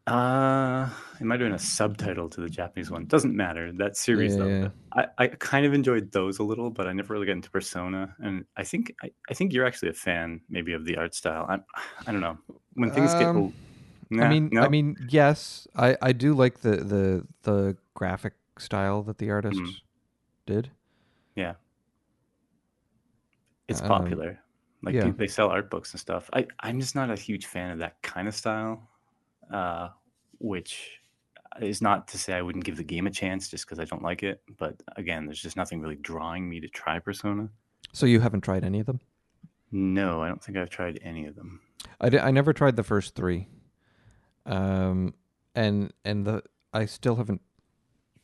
Uh, it might have been a subtitle to the Japanese one. Doesn't matter. That series, Yeah, though, yeah. I, I kind of enjoyed those a little, but I never really got into Persona. And I think I, I think you're actually a fan, maybe, of the art style. I I don't know when things get. Um, I Nah, mean, no? I mean, yes, I, I do like the, the the graphic style that the artist Mhm. did. Yeah. It's Um, popular. Like yeah. they sell art books and stuff. I I'm just not a huge fan of that kind of style. Uh, which is not to say I wouldn't give the game a chance just because I don't like it. But again, there's just nothing really drawing me to try Persona. So you haven't tried any of them? No, I don't think I've tried any of them. I, I never tried the first three, um, and and the I still haven't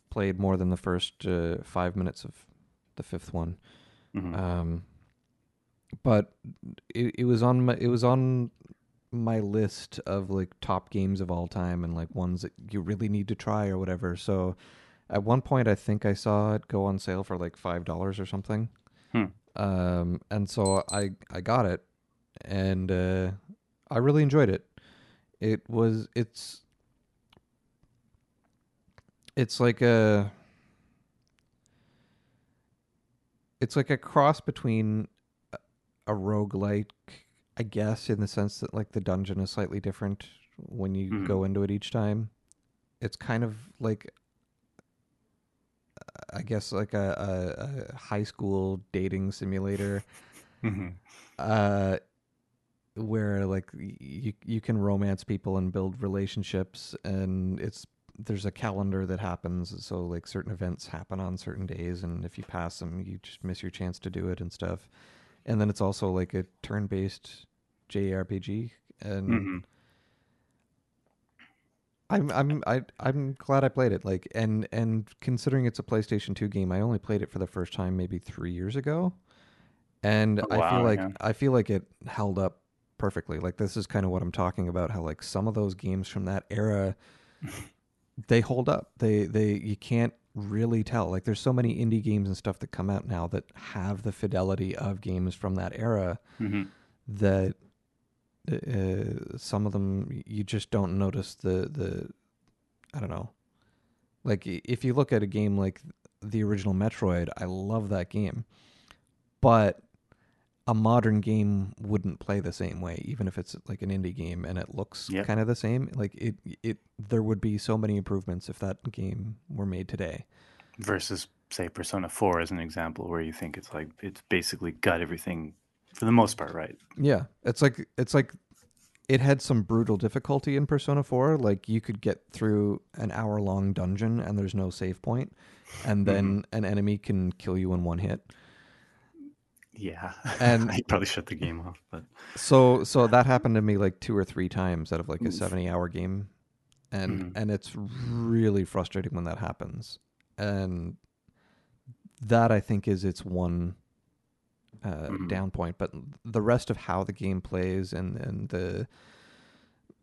played more than the first uh, five minutes of the fifth one. Mhm. Um, but it, it was on my it was on my list of like top games of all time and like ones that you really need to try or whatever. So at one point, I think I saw it go on sale for like five dollars or something. Hmm. Um, and so I I got it, and uh, I really enjoyed it. It was it's it's like a it's like a cross between a- a roguelike, I guess, in the sense that like the dungeon is slightly different when you Mhm. go into it each time. It's kind of like I guess like a, a, a high school dating simulator Mhm. uh where like you you can romance people and build relationships and it's there's a calendar that happens so like certain events happen on certain days and if you pass them you just miss your chance to do it and stuff and then it's also like a turn-based JRPG and Mhm. I'm I'm I I'm glad I played it like and and considering it's a PlayStation 2 game I only played it for the first time maybe 3 years ago and Oh, I wow, feel like yeah. I feel like it held up perfectly like this is kind of what I'm talking about how like some of those games from that era they hold up they they you can't really tell like there's so many indie games and stuff that come out now that have the fidelity of games from that era Mhm. that uh, some of them you just don't notice the the I don't know. Like if you look at a game like the original Metroid, I love that game. But a modern game wouldn't play the same way even if it's like an indie game and it looks Yep. kind of the same. Like it it there would be so many improvements if that game were made today. Versus say Persona 4 as an example where you think it's like it's basically got everything for the most part right. Yeah, it's like it's like it had some brutal difficulty in Persona 4. Like you could get through an hour long dungeon and there's no save point, and mm-hmm. then an enemy can kill you in one hit. Yeah. And- I probably shut the game off, but So so that happened to me like two or three times out of like a Oof. 70 hour game, and Mhm. and it's really frustrating when that happens. And that I think is its one uh, Mhm. down point, but the rest of how the game plays and and the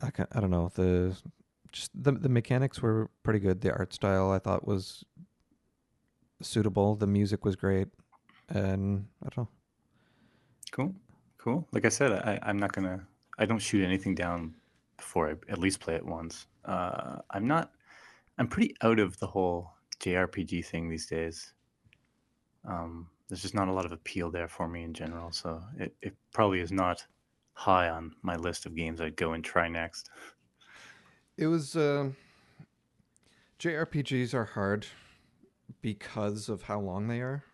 I, ca- I don't know the just the the mechanics were pretty good. The art style I thought was suitable. The music was great, and I don't know. Cool. Cool. Like I said, I, I'm not to, I don't shoot anything down before I at least play it once. Uh, I'm not, I'm pretty out of the whole JRPG thing these days. Um, there's just not a lot of appeal there for me in general. So it, it probably is not high on my list of games I'd go and try next. It was uh, JRPGs are hard because of how long they are.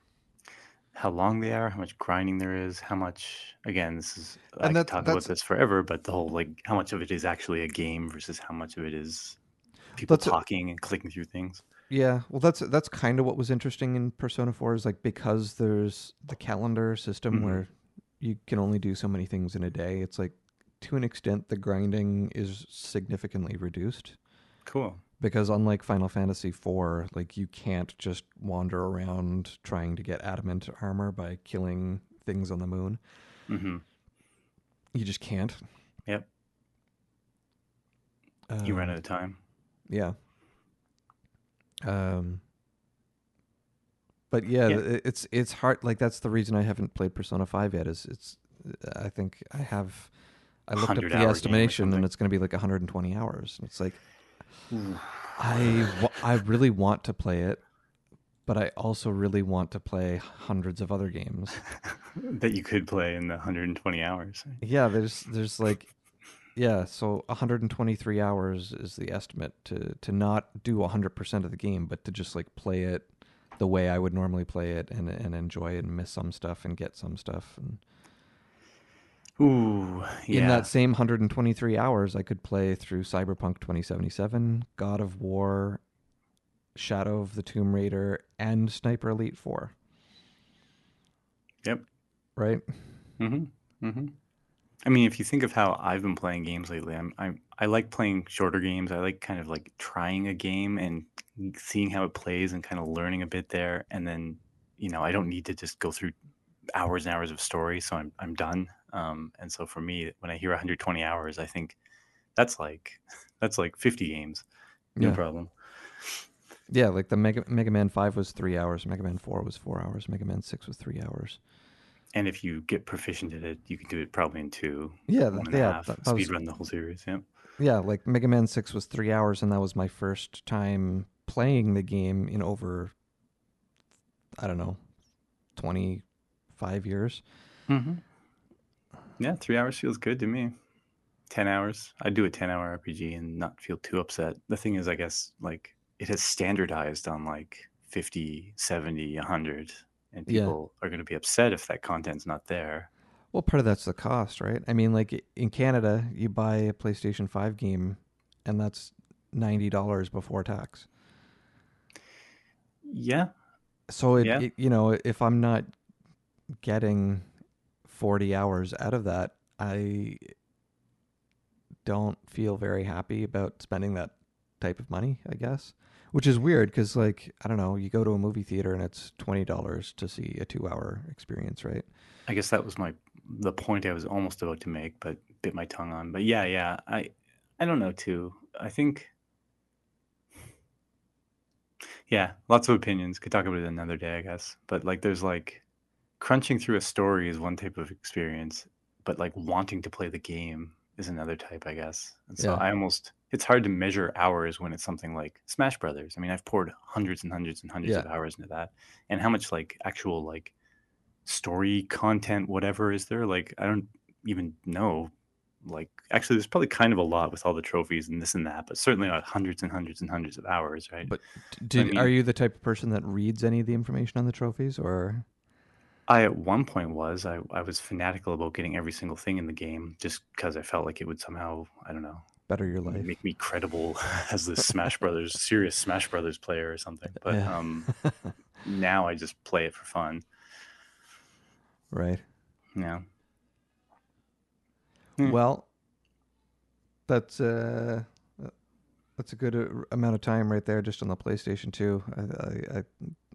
How long they are, how much grinding there is, how much, again, this is, I And could that- talk about this forever, but the whole, like, how much of it is actually a game versus how much of it is people talking and clicking through things. Yeah, well, that's that's kind of what was interesting in Persona Four is like because there's the calendar system Mhm. where you can only do so many things in a day. It's like to an extent the grinding is significantly reduced Cool. Because unlike Final Fantasy IV, like you can't just wander around trying to get adamant armor by killing things on the moon. hmm You just can't. Yep. You ran Um, out of time. Yeah. Um. But yeah, Yeah. it's it's hard. Like that's the reason I haven't played Persona Five yet. Is it's I think I have. I looked up the hour game or estimation and it's going to be like 120 hours. And it's like I I really want to play it, but I also really want to play hundreds of other games. that you could play in the 120 hours. Yeah, there's there's like yeah, so 123 hours is the estimate to to not do 100% of the game, but to just like play it the way I would normally play it and and enjoy it and miss some stuff and get some stuff and Ooh, yeah. in that same 123 hours I could play through Cyberpunk 2077, God of War, Shadow of the Tomb Raider and Sniper Elite 4. Yep. Right? Mhm. Mhm. I mean, if you think of how I've been playing games lately, I'm, I'm I like playing shorter games. I like kind of like trying a game and seeing how it plays and kind of learning a bit there, and then you know I don't need to just go through hours and hours of story, so I'm I'm done. Um, and so for me, when I hear 120 hours, I think that's like that's like 50 games, no Yeah. problem. Yeah, like the Mega Mega Man 5 was 3 hours, Mega Man 4 was 4 hours, Mega Man 6 was 3 hours. And if you get proficient at it, you can do it probably in two, Yeah, one th- and a yeah, half, that, that was speed run the whole series. Yeah. Yeah, like Mega Man 6 was 3 hours and that was my first time playing the game in over I don't know, 25 years. Mm-hmm. Yeah, three hours feels good to me. 10 hours. I'd do a 10 hour RPG and not feel too upset. The thing is, I guess, like, it has standardized on like 50, 70, 100, and Yeah. people are going to be upset if that content's not there. Well, part of that's the cost, right? I mean, like in Canada, you buy a PlayStation 5 game and that's $90 before tax. Yeah. So it, Yeah. it you know, if I'm not getting 40 hours out of that, I don't feel very happy about spending that type of money, I guess. Which is weird cuz like, I don't know, you go to a movie theater and it's $20 to see a 2-hour experience, right? I guess that was my the point I was almost about to make, but bit my tongue on. But yeah, yeah, I I don't know too. I think yeah, lots of opinions. Could talk about it another day, I guess. But like, there's like crunching through a story is one type of experience, but like wanting to play the game is another type, I guess. And so Yeah. I almost it's hard to measure hours when it's something like Smash Brothers. I mean, I've poured hundreds and hundreds and hundreds Yeah. of hours into that, and how much like actual like story content, whatever, is there? Like, I don't even know. Like, actually, there's probably kind of a lot with all the trophies and this and that, but certainly not hundreds and hundreds and hundreds of hours, right? But did mean- are you the type of person that reads any of the information on the trophies or I at one point was I, I was fanatical about getting every single thing in the game just because I felt like it would somehow I don't know better your life? make me credible as this Smash Brothers serious Smash Brothers player or something. But Yeah. um, now I just play it for fun. right. Yeah. Hmm. Well, that's uh, that's a good uh, amount of time right there, just on the PlayStation Two. I, I I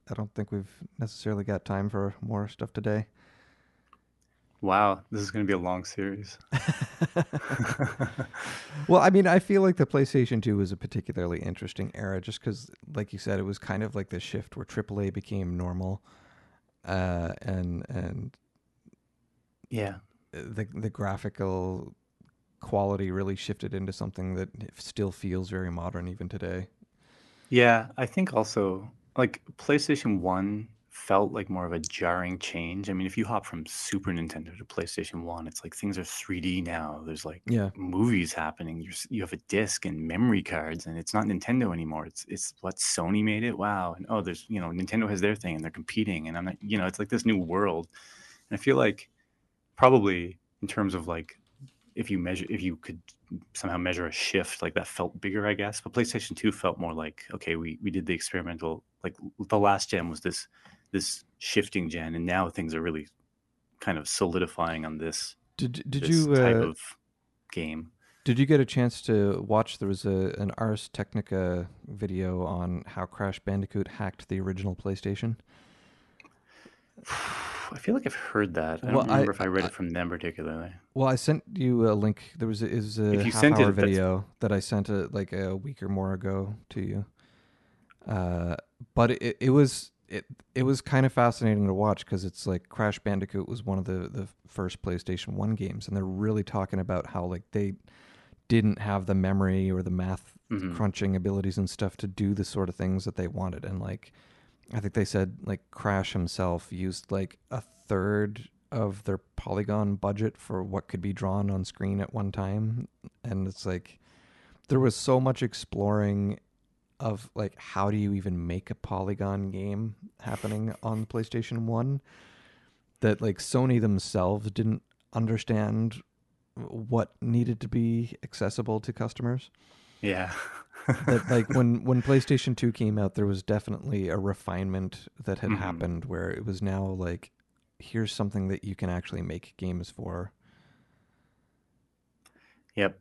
I don't think we've necessarily got time for more stuff today. Wow, this is going to be a long series. Well, I mean, I feel like the PlayStation 2 was a particularly interesting era just because, like you said, it was kind of like the shift where AAA became normal. Uh, and and yeah. the the graphical quality really shifted into something that still feels very modern even today. Yeah, I think also like PlayStation 1 felt like more of a jarring change. I mean, if you hop from Super Nintendo to PlayStation 1, it's like things are 3D now. There's like Yeah. movies happening. You're, you have a disc and memory cards, and it's not Nintendo anymore. It's it's what Sony made it. Wow. And oh, there's you know Nintendo has their thing, and they're competing, and I'm not you know it's like this new world. And I feel like probably in terms of like if you measure if you could somehow measure a shift like that felt bigger i guess but playstation 2 felt more like okay we we did the experimental like the last gen was this this shifting gen and now things are really kind of solidifying on this Did did this you type uh, of game did you get a chance to watch? There was a an Ars Technica video on how Crash Bandicoot hacked the original PlayStation. i feel like i've heard that i don't Well, I- remember if i read I- it from them particularly Well, I sent you a link. There was a, is a If you half sent it, hour that's- video that I sent a, like a week or more ago to you. Uh, but it, it was it it was kind of fascinating to watch because it's like Crash Bandicoot was one of the the first PlayStation One games, and they're really talking about how like they didn't have the memory or the math Mhm. crunching abilities and stuff to do the sort of things that they wanted, and like I think they said like Crash himself used like a third of their polygon budget for what could be drawn on screen at one time. And it's like there was so much exploring of like how do you even make a polygon game happening on PlayStation 1 that like Sony themselves didn't understand what needed to be accessible to customers. Yeah. that like when when PlayStation 2 came out there was definitely a refinement that had Mhm. happened where it was now like here's something that you can actually make games for. Yep.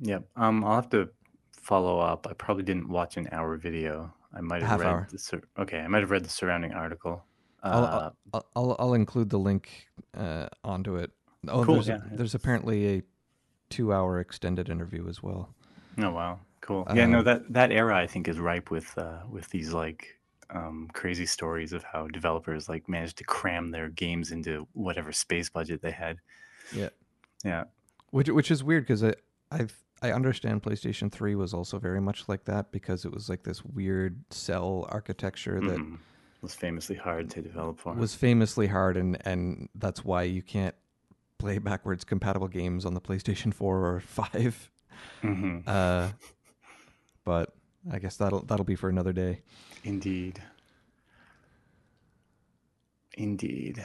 Yep. Um, I'll have to follow up. I probably didn't watch an hour video. I might have Half read hour. the sur- okay. I might have read the surrounding article. I'll- Uh, I'll I'll, I'll include the link uh, onto it. Oh, Cool, there's, yeah. there's apparently a 2-hour extended interview as well. oh wow, cool. Yeah, no Um, that that era I think is ripe with uh, with these like um, crazy stories of how developers like managed to cram their games into whatever space budget they had. Yeah. Yeah. Which which is weird because I I I understand PlayStation Three was also very much like that because it was like this weird cell architecture that Mhm. was famously hard to develop for. was famously hard and and that's why you can't play backwards compatible games on the PlayStation Four or Five. Mhm. Uh, but I guess that'll that'll be for another day. Indeed. Indeed.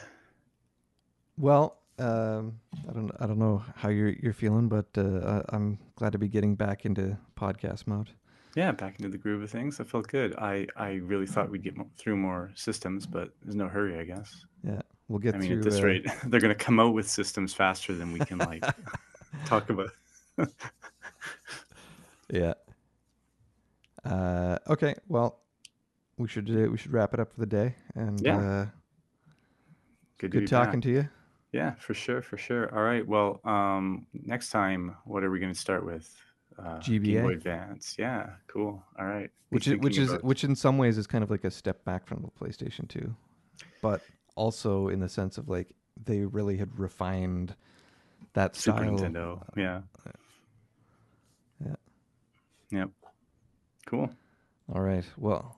Well, um, I don't I don't know how you're you're feeling, but uh, I, I'm glad to be getting back into podcast mode. Yeah, back into the groove of things. I felt good. I, I really thought we'd get through more systems, but there's no hurry, I guess. Yeah, we'll get I mean, through. at this uh, rate, they're going to come out with systems faster than we can like talk about. Yeah. Uh, okay. Well, we should uh, we should wrap it up for the day. And Yeah. uh, Good, good talking back. to you. Yeah, for sure, for sure. All right. Well, um, next time, what are we going to start with? Uh, Game GBA. Boy Advance. Yeah, cool. All right. Which is, which is about- which in some ways is kind of like a step back from the PlayStation 2, but also in the sense of like they really had refined that Super style. Nintendo. Yeah. Yeah. Yep. Cool. All right. Well,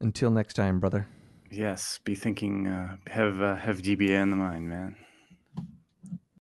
until next time, brother. Yes. Be thinking. Uh, have uh, have GBA in the mind, man.